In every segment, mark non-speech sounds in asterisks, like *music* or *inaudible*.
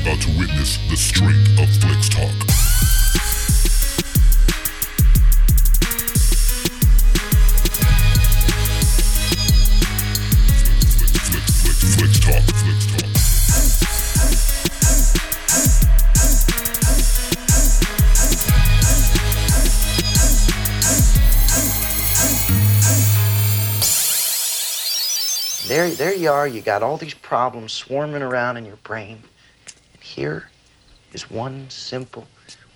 about to witness the strength of Flex Talk. There, there you are. You got all these problems swarming around in your brain. And here is one simple,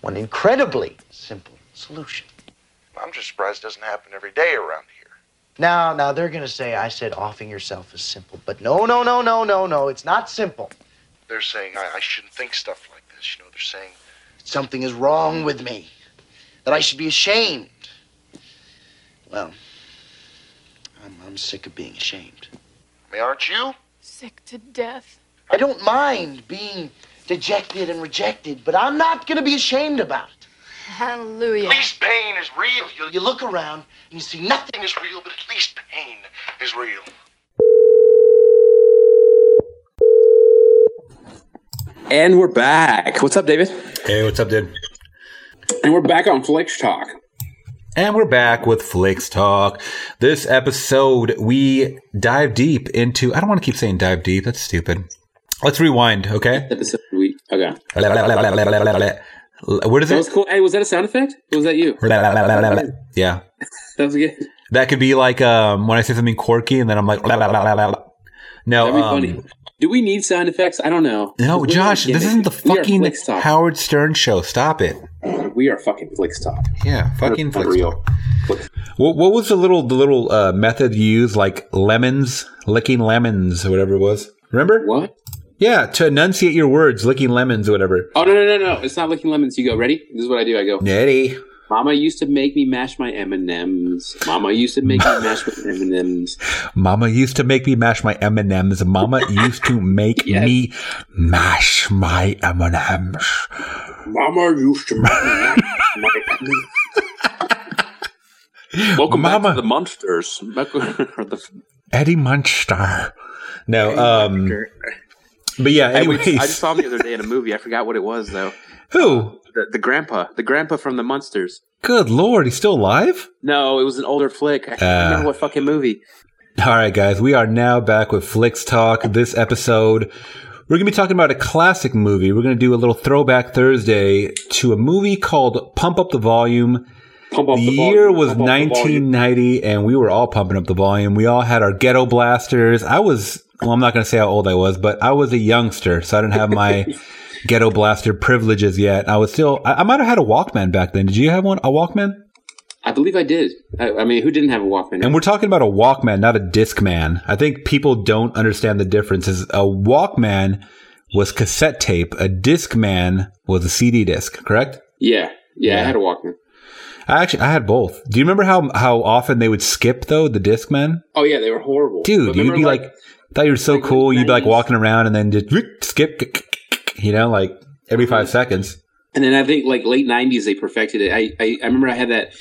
one incredibly simple solution. I'm just surprised it doesn't happen every day around here. Now, now they're gonna say I said offing yourself is simple, but no, no, no, no, no, no. It's not simple. They're saying I, I shouldn't think stuff like this. You know, they're saying Something is wrong with me. That I should be ashamed. Well, I'm, I'm sick of being ashamed. I mean, aren't you? Sick to death. I don't mind being dejected and rejected, but I'm not gonna be ashamed about it. Hallelujah. At least pain is real. You, You look around and you see nothing. Nothing is real, but at least pain is real. And we're back. What's up, David? Hey, what's up, dude? And we're back on Flex Talk. And we're back with Flix Talk. This episode, we dive deep into. I don't want to keep saying dive deep. That's stupid. Let's rewind, okay? Episode week. Okay. What is That It? was cool. Hey, was that a sound effect? Or was that you? *laughs* Yeah. That was good. That could be like um, when I say something quirky and then I'm like, no, That'd be um, funny. Do we need sound effects? I don't know. no, Josh, this isn't the fucking. Howard Stern show. Stop it. We are fucking Flix Talk. Yeah, fucking Unreal. Talk. What, what was the little the little uh, method you used, like lemons, licking lemons, or whatever it was? Remember? What? Yeah, to enunciate your words, licking lemons or whatever. Oh no no no no! It's not licking lemons. You go ready. This is what I do. I go. Nettie. Mama used to make me mash my M and M's. Mama used to make me mash my M and M's. *laughs* Mama used to make me mash my M and M's. Mama used to make *laughs* Yes. me mash my M and M's. Mama used to make me mash my. Welcome Mama. back to the monsters. Back- *laughs* or the- Eddie Munster. No, um, but yeah. I, Anyways, I just saw him the other day in a movie. I forgot what it was though. *laughs* who? The, the grandpa, the grandpa from the Munsters. Good lord, he's still alive. No, it was an older flick. I can't Uh. remember what fucking movie. All right, guys, we are now back with Flicks Talk. This episode, we're going to be talking about a classic movie. We're going to do a little throwback Thursday to a movie called Pump Up the Volume. Pump up The the year volume, was pump up the volume. 1990, and we were all pumping up the volume. We all had our ghetto blasters. I was, well, I'm not going to say how old I was, but I was a youngster, so I didn't have my *laughs* ghetto blaster privileges yet. I was still, I, I might have had a Walkman back then. Did you have one, a Walkman? I believe I did. I, I mean, who didn't have a Walkman? And we're talking about a Walkman, not a Discman. I think people don't understand the difference. Is a Walkman was cassette tape, a Discman was a CD disc, correct? yeah, yeah, I had a Walkman. I actually I had both. Do you remember how how often they would skip though the Discman? Oh yeah, they were horrible, Dude, you'd be like, thought you were so like, cool. You'd be like walking around and then just skip, you know, like every five seconds. and then I think like late '90s they perfected it. I, I I remember I had that.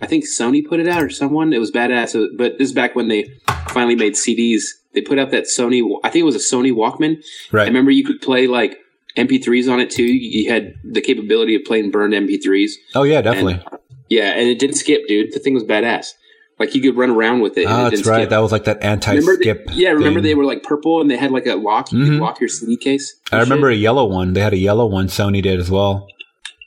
I think Sony put it out or someone. It was badass. Uh, But this is back when they finally made CDs. They put out that Sony. I think it was a Sony Walkman. Right. I remember you could play like MP3s on it too. You had the capability of playing burned MP3s. Oh yeah, definitely. And, yeah, and it didn't skip, dude. The thing was badass. Like you could run around with it. and Oh, it that's right. skip. That was like that the- anti-skip. yeah, remember thing. they were like purple and they had like a lock. You Mhm. could lock your CD case. I remember a yellow one. They had a yellow one. Sony did as well.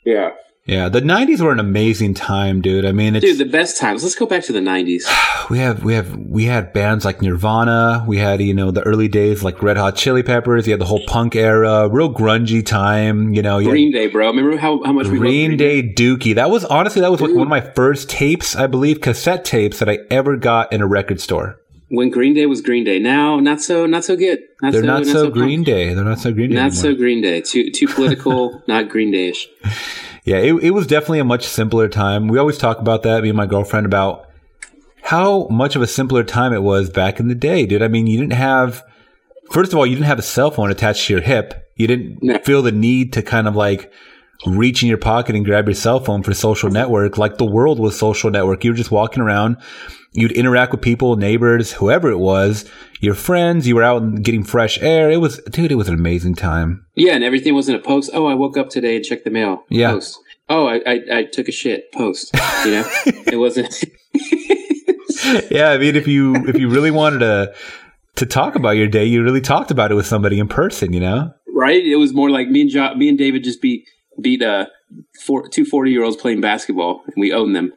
Yeah, Yeah, the '90s were an amazing time, dude. I mean, it's dude, the best times. Let's go back to the '90s. *sighs* we have we have we had bands like Nirvana. We had you know the early days like Red Hot Chili Peppers. You had the whole punk era, real grungy time. You know, you Green Day, bro. Remember how, how much we Green Day Dookie. That was honestly that was like mm-hmm. one of my first tapes, I believe, cassette tapes that I ever got in a record store. when Green Day was Green Day. Now, not so, not so good. Not They're not so punk. Green Day. They're not so Green Day. Not anymore. so Green Day. Too too political. *laughs* not Green Dayish. Yeah, it, it was definitely a much simpler time. We always talk about that, me and my girlfriend, about how much of a simpler time it was back in the day, dude. I mean, you didn't have, first of all, you didn't have a cell phone attached to your hip. You didn't feel the need to kind of like reach in your pocket and grab your cell phone for social network. Like the world was social network. You were just walking around. You'd interact with people, neighbors, whoever it was, your friends. You were out and getting fresh air. It was, dude, it was an amazing time. Yeah, and everything wasn't a post. Oh, I woke up today and checked the mail. Yeah. Post. Oh, I, I, I took a shit. Post. You know, *laughs* it wasn't. *laughs* yeah, I mean, if you if you really wanted to to talk about your day, you really talked about it with somebody in person. You know, right? It was more like me and jo- me and David just beat beat uh four, two 40 year olds playing basketball, and we owned them.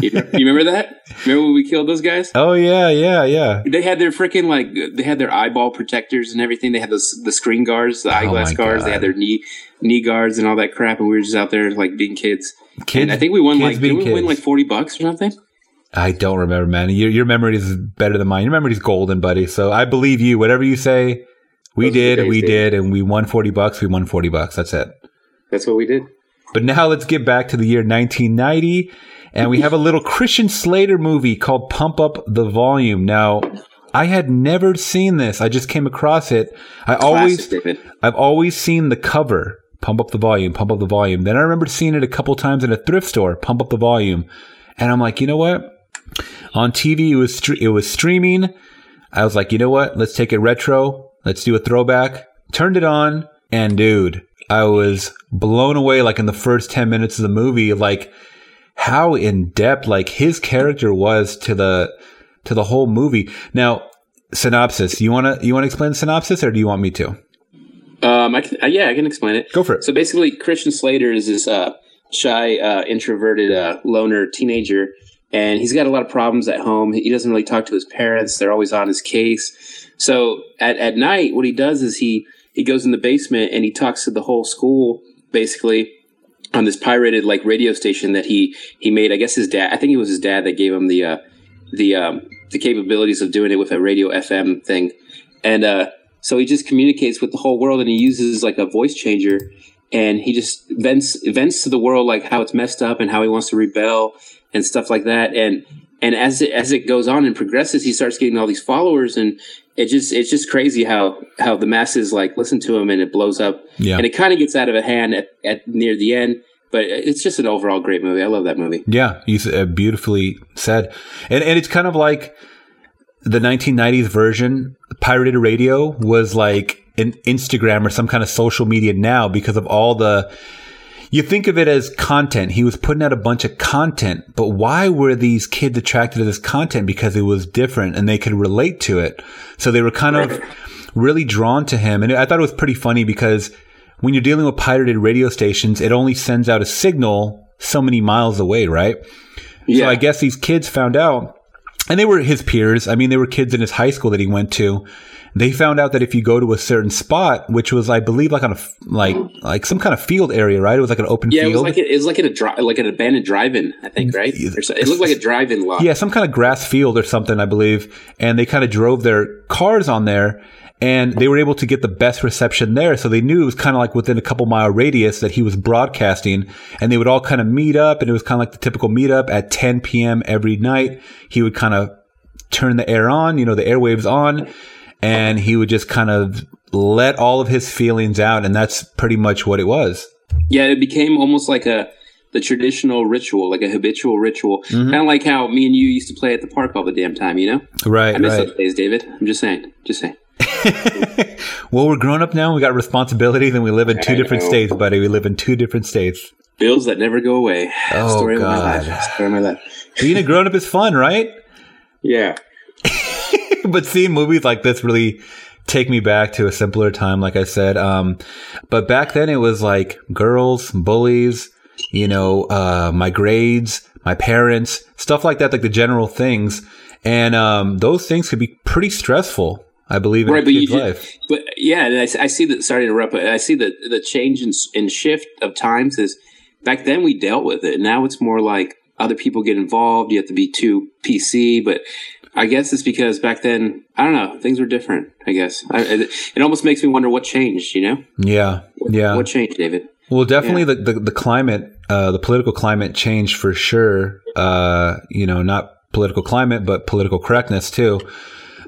you, you *laughs* remember that? Remember when we killed those guys? Oh yeah, yeah, yeah. They had their freaking like they had their eyeball protectors and everything. They had those the screen guards, the eyeglass my guards. They had their knee knee guards and all that crap, and we were just out there like being kids. Kids, and I think we won like did we win like forty bucks or something. I don't remember, man. Your your memory is better than mine. Your memory is golden, buddy. So I believe you. Whatever you say, we Those did, we did, and we won forty bucks. We won forty bucks. That's it. That's what we did. But now let's get back to the year 1990, and we have a little Christian Slater movie called Pump Up the Volume. Now, I had never seen this. I just came across it. I always, David. I've always seen the cover, Pump Up the Volume, Pump Up the Volume. Then I remember seeing it a couple times in a thrift store, Pump Up the Volume, and I'm like, you know what? On TV, it was stre- it was streaming. I was like, you know what? Let's take it retro. Let's do a throwback. Turned it on, and dude, I was blown away. Like in the first ten minutes of the movie, like how in depth like his character was to the to the whole movie. Now, synopsis. You wanna you wanna explain the synopsis, or do you want me to? Um, I can, uh, yeah, I can explain it. Go for it. So basically, Christian Slater is this uh, shy, uh, introverted uh, loner teenager, and he's got a lot of problems at home. He doesn't really talk to his parents; they're always on his case. So at at night, what he does is he he goes in the basement and he talks to the whole school, basically on this pirated like radio station that he he made. I guess his dad. I think it was his dad that gave him the uh, the um, the capabilities of doing it with a radio FM thing, and uh, so he just communicates with the whole world, and he uses like a voice changer, and he just vents vents to the world like how it's messed up and how he wants to rebel and stuff like that, and and as it as it goes on and progresses, he starts getting all these followers, and it just it's just crazy how how the masses like listen to him, and it blows up, Yeah. and it kind of gets out of a hand at, at near the end. But it's just an overall great movie. I love that movie. Yeah, you s- uh, beautifully said, and and it's kind of like the 1990s version. Pirated radio was like an Instagram or some kind of social media now because of all the. You think of it as content. He was putting out a bunch of content, but why were these kids attracted to this content? Because it was different and they could relate to it. So they were kind of really drawn to him. And I thought it was pretty funny because when you're dealing with pirated radio stations, it only sends out a signal so many miles away, right? Yeah, So I guess these kids found out, and they were his peers. I mean, they were kids in his high school that he went to. They found out that if you go to a certain spot, which was, I believe, like on a like like some kind of field area, right? It was like an open Yeah, it field. was like a, it was like in a dri- like an abandoned drive-in, I think, right? So, it looked like a drive-in lot. yeah, some kind of grass field or something, I believe. And they kind of drove their cars on there and they were able to get the best reception there. So they knew it was kind of like within a couple mile radius that he was broadcasting and they would all kind of meet up and it was kind of like the typical meetup at 10 p.m. every night. He would kind of turn the air on, you know, the airwaves on and he would just kind of let all of his feelings out. And that's pretty much what it was. Yeah, it became almost like a the traditional ritual, like a habitual ritual, Mm-hmm. kind of like how me and you used to play at the park all the damn time. You know, Right. I miss right. those days, David. I'm just saying, just saying. *laughs* Well, we're grown up now. We got responsibilities, and we live in two I different know. states, buddy. We live in two different states. Bills that never go away. Oh, Story of my God. life. Story of my life. Being a grown up is fun, right? Yeah. *laughs* but seeing movies like this really take me back to a simpler time, like I said. Um, but back then, it was like girls, bullies, you know, uh, my grades, my parents, stuff like that, like the general things. And um, those things could be pretty stressful. I believe in right, a but you life. but yeah, and I, I see that. Sorry to interrupt, but I see that the change in, in shift of times is back then we dealt with it. Now it's more like other people get involved. You have to be too PC, but I guess it's because back then I don't know things were different. I guess I, it, it almost makes me wonder what changed. You know, Yeah, yeah. what changed, David? Well, definitely the, the, the climate, uh, the political climate changed for sure. Uh, you know, not political climate, but political correctness too.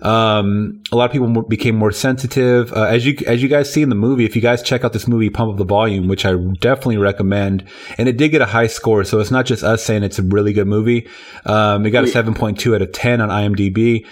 Um, a lot of people became more sensitive. Uh, as you as you guys see in the movie, if you guys check out this movie, Pump Up the Volume, which I definitely recommend, and it did get a high score, so it's not just us saying it's a really good movie. Um, it got a seven point two out of ten on IMDb.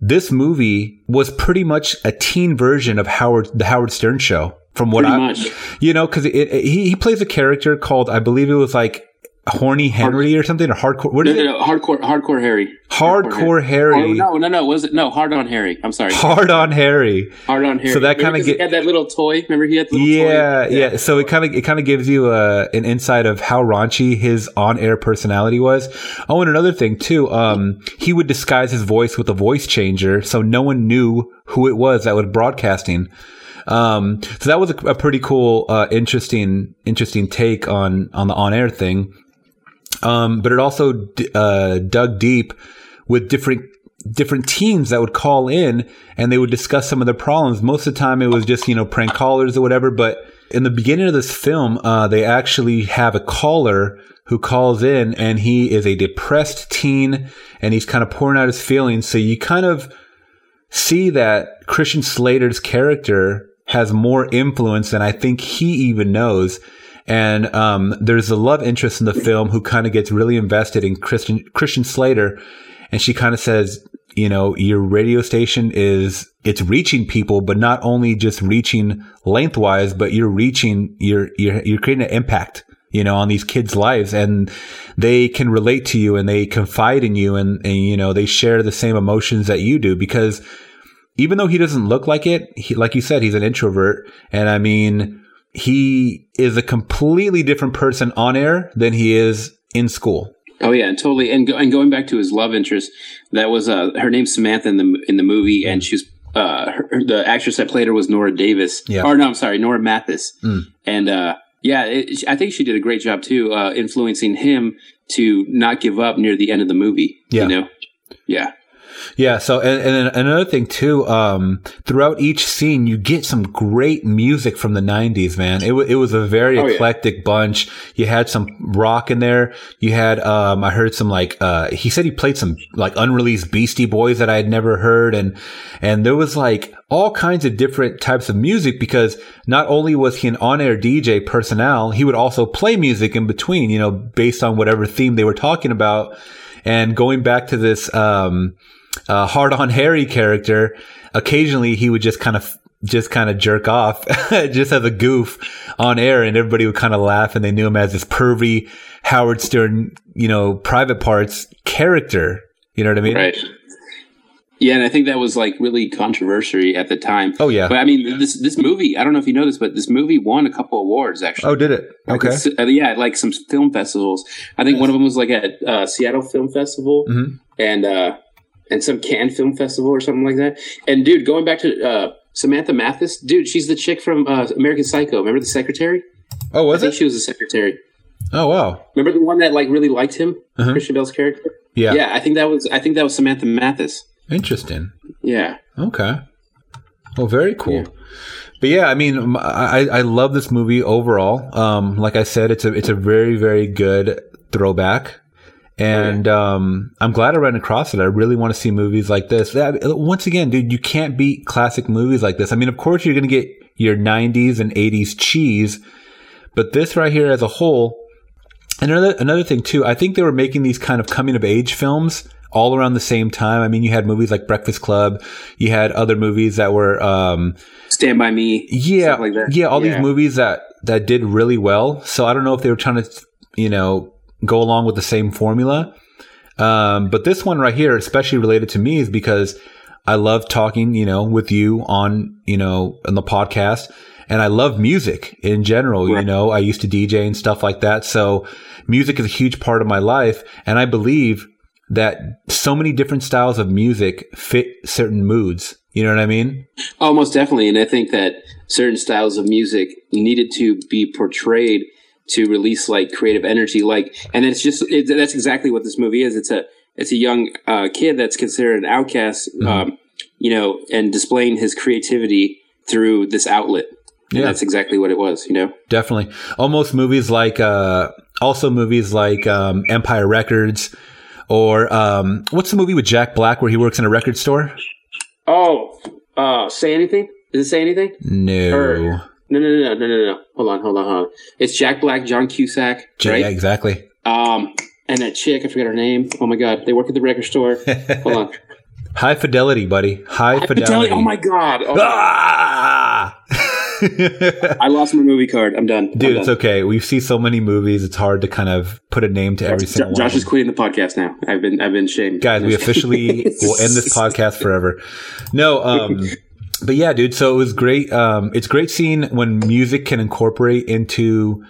This movie was pretty much a teen version of Howard the Howard Stern Show. From what I, you know, because he, he plays a character called I believe it was like Horny Henry or something or hardcore. What No, is no, it? no, hardcore, hardcore Harry. Hardcore Harry. Oh, no, no, no. Was it no hard on Harry? I'm sorry, Hard on Harry. hard on Harry. So that kinda 'cause get- had that little toy. Remember he had the little? Yeah, toy. yeah, So it kind of it kind of gives you uh, an insight of how raunchy his on-air personality was. Oh, and another thing too, um, he would disguise his voice with a voice changer, so no one knew who it was that was broadcasting. Um, so that was a, a pretty cool, uh, interesting, interesting take on on the on-air thing. Um, but it also d- uh, dug deep with different different teams that would call in and they would discuss some of their problems. Most of the time, it was just you know prank callers or whatever. But in the beginning of this film, uh, they actually have a caller who calls in and he is a depressed teen and he's kind of pouring out his feelings. So you kind of see that Christian Slater's character has more influence than I think he even knows. And um, there's a love interest in the film who kind of gets really invested in Christian Christian Slater, and she kind of says, you know, your radio station is it's reaching people, but not only just reaching lengthwise, but you're reaching you're you're you're creating an impact, you know, on these kids' lives, and they can relate to you and they confide in you, and and you know they share the same emotions that you do. Because even though he doesn't look like it, he, like you said, he's an introvert. And I mean, he is a completely different person on air than he is in school. Oh yeah, and totally. And go, and going back to his love interest, that was uh, her name's Samantha in the in the movie, and she was uh, her, the actress that played her was Nora Davis. Yeah. Or no, I'm sorry, Nora Mathis. Mm. And uh, yeah, it, I think she did a great job too, uh, influencing him to not give up near the end of the movie. Yeah. You know. Yeah. Yeah. So, and, and another thing too, um, throughout each scene, you get some great music from the '90s, man. It, wa it was a very Oh, yeah. eclectic bunch. You had some rock in there. You had, um, I heard some like, uh, he said he played some like unreleased Beastie Boys that I had never heard, and and there was like all kinds of different types of music because not only was he an on-air DJ personnel, he would also play music in between, you know, based on whatever theme they were talking about. And going back to this, um, uh, hard on Harry character, occasionally he would just kind of just kind of jerk off *laughs* just as a goof on air and everybody would kind of laugh and they knew him as this pervy Howard Stern, you know, private parts character. You know what I mean? Right. Yeah, and I think that was like really controversial at the time. Oh, yeah. But I mean, this this movie, I don't know if you know this, but this movie won a couple awards actually. Oh, did it? Okay. It's- uh, yeah, like some film festivals. I think one of them was like at uh, Seattle Film Festival Mhm. and uh, and some Cannes Film Festival or something like that. And dude, going back to uh, Samantha Mathis, dude, she's the chick from uh, American Psycho. Remember the secretary? Oh, was it? I was think she was the secretary. Oh, wow. Remember the one that like really liked him, Uh-huh. Christian Bale's character? Yeah. Yeah, I think that was I think that was Samantha Mathis. Interesting. Yeah. Okay. Well, very cool. Yeah. But yeah, I mean, I, I love this movie overall. Um, like I said, it's a it's a very very good throwback, and um, I'm glad I ran across it. I really want to see movies like this. That- once again, dude, you can't beat classic movies like this. I mean, of course, you're gonna get your '90s and '80s cheese, but this right here as a whole. And another another thing too, I think they were making these kind of coming of age films all around the same time. I mean, you had movies like Breakfast Club, you had other movies that were um, Stand by Me. yeah, stuff like that. yeah, all Yeah. these movies that that did really well. So I don't know if they were trying to, you know, go along with the same formula. Um, but this one right here, especially related to me, is because I love talking, you know, with you on, you know, on the podcast. And I love music in general. You know, I used to DJ and stuff like that. So music is a huge part of my life. And I believe that so many different styles of music fit certain moods. You know what I mean? Oh, most definitely. And I think that certain styles of music needed to be portrayed to release like creative energy. Like, and it's just, it, that's exactly what this movie is. It's a, it's a young uh, kid that's considered an outcast, Mm-hmm. um, you know, and displaying his creativity through this outlet. And Yeah. that's exactly what it was, you know? Definitely. Almost movies like, uh, also movies like, um, Empire Records or, um, what's the movie with Jack Black where he works in a record store? Oh, uh, say anything? Does it say anything? No. Or- No, no, no, no, no, no, no. Hold on, hold on, hold on. It's Jack Black, John Cusack, J- right? Yeah, exactly. Um, and that chick, I forget her name. Oh my god, they work at the record store. Hold on. *laughs* High fidelity, buddy. High, I fidelity. Oh my god. Oh, Ah! *laughs* I lost my movie card. I'm done. I'm Dude, it's okay. We see so many movies; it's hard to kind of put a name to every Jo- single one. Josh is quitting the podcast now. I've been I've been shamed. guys we *laughs* officially will end this podcast forever no um but yeah dude so it was great um it's great seeing when music can incorporate into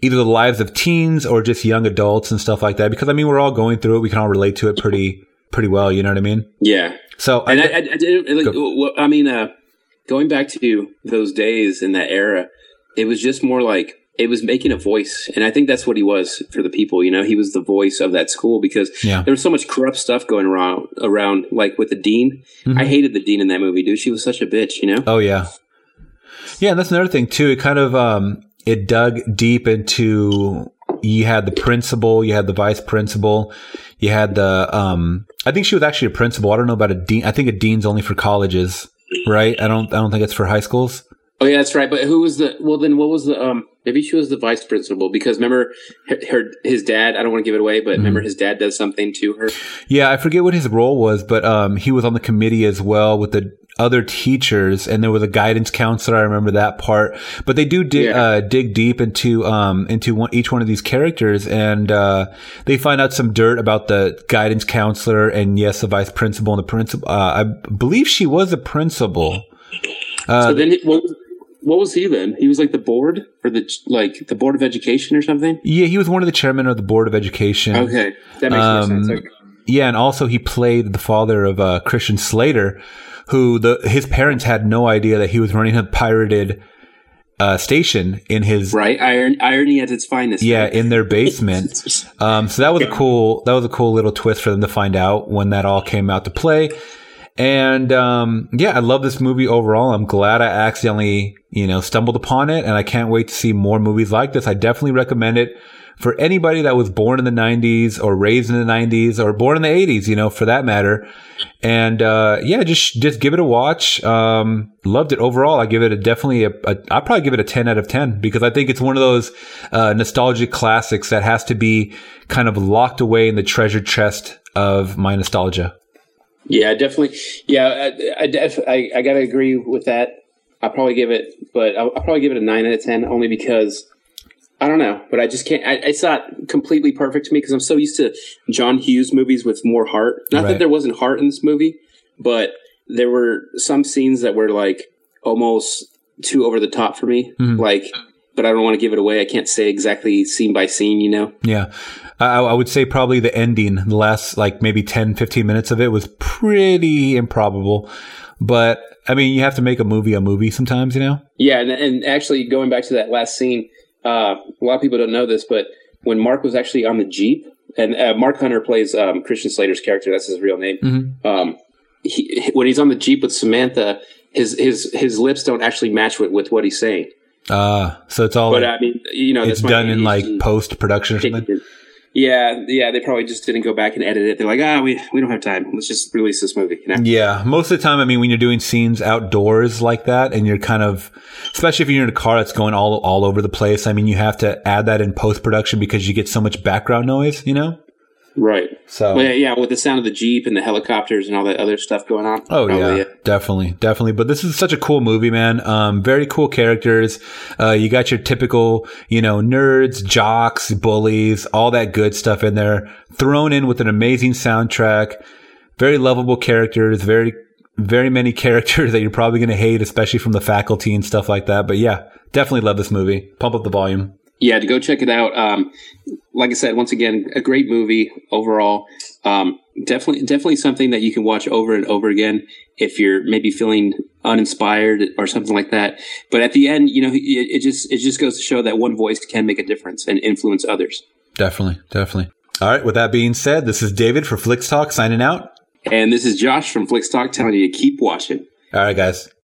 either the lives of teens or just young adults and stuff like that because i mean we're all going through it we can all relate to it pretty pretty well you know what i mean Yeah, so and I, I, I, I didn't. Like, well, I mean, uh, going back to those days in that era, it was just more like it was making a voice, and I think that's what he was for the people. You know, he was the voice of that school because Yeah. there was so much corrupt stuff going around. Around like with the dean, I hated the dean in that movie, dude. She was such a bitch. You know. oh yeah yeah and that's another thing too it kind of um it dug deep into you had the principal you had the vice principal you had the um i think she was actually a principal i don't know about a dean i think a dean's only for colleges right i don't i don't think it's for high schools Oh yeah, that's right. But who was the? Well, then what was the? Um, maybe she was the vice principal because remember her, her his dad. I don't want to give it away, but Mm-hmm. remember his dad does something to her. yeah i forget what his role was but um he was on the committee as well with the other teachers and there was a guidance counselor i remember that part but they do dig Yeah. uh dig deep into um into one, each one of these characters and uh they find out some dirt about the guidance counselor and yes the vice principal and the principal uh, i believe she was a principal uh So then, what, was- what was he then? He was like the board or the like the board of education or something. yeah he was one of the chairmen of the board of education Okay, that makes Um, more sense. Okay. Yeah, and also he played the father of uh, Christian Slater, who the his parents had no idea that he was running a pirated uh, station in his Right, Iron, irony at its finest. yeah right? in their basement. *laughs* Um, so that was a cool that was a cool little twist for them to find out when that all came out to play. And um, yeah, I love this movie overall. I'm glad I accidentally you know stumbled upon it, and I can't wait to see more movies like this. I definitely recommend it for anybody that was born in the 90s or raised in the 90s or born in the 80s, you know, for that matter. And uh, yeah, just just give it a watch. Um, loved it overall. I give it a definitely a, a I'd probably give it a 10 out of 10 because I think it's one of those uh, nostalgic classics that has to be kind of locked away in the treasure chest of my nostalgia. Yeah, definitely. Yeah, I, I, def, I, I gotta agree with that. I'll probably give it, but I'll, I'll probably give it a nine out of ten, only because I don't know. But I just can't. I, it's not completely perfect to me because I'm so used to John Hughes movies with more heart. Not Right. that there wasn't heart in this movie, but there were some scenes that were like almost too over the top for me. Mhm. Like, but I don't want to give it away. I can't say exactly scene by scene. You know. Yeah. I, I would say probably the ending, the last like maybe 10, 15 minutes of it was pretty improbable. But I mean, you have to make a movie a movie sometimes, you know? Yeah, and, and actually going back to that last scene, uh, a lot of people don't know this, but when Mark was actually on the Jeep, and uh, Mark Hunter plays um, Christian Slater's character, that's his real name. Mhm. Um, he, when he's on the Jeep with Samantha, his his his lips don't actually match with, with what he's saying. Uh, so it's all But like, I mean, you know, it's done in like post production or something. Yeah, yeah, they probably just didn't go back and edit it. They're like, ah, we we don't have time. Let's just release this movie. You know? Yeah, most of the time, I mean, when you're doing scenes outdoors like that, and you're kind of, especially if you're in a car that's going all all over the place. I mean, you have to add that in post production because you get so much background noise, you know. Right. So, Well, yeah, yeah, with the sound of the Jeep and the helicopters and all that other stuff going on. Oh yeah, definitely, definitely. But this is such a cool movie, man. Um, very cool characters. Uh, you got your typical, you know, nerds, jocks, bullies, all that good stuff in there, thrown in with an amazing soundtrack. Very lovable characters. Very, very many *laughs* characters that you're probably going to hate, especially from the faculty and stuff like that. But yeah, definitely love this movie. Pump up the volume. Yeah, to go check it out. Um, like I said, once again, a great movie overall. Um, definitely, definitely something that you can watch over and over again if you're maybe feeling uninspired or something like that. But at the end, you know, it, it just it just goes to show that one voice can make a difference and influence others. Definitely, definitely. All right. With that being said, this is David for Flicks Talk signing out. And this is Josh from Flix Talk telling you to keep watching. All right, guys.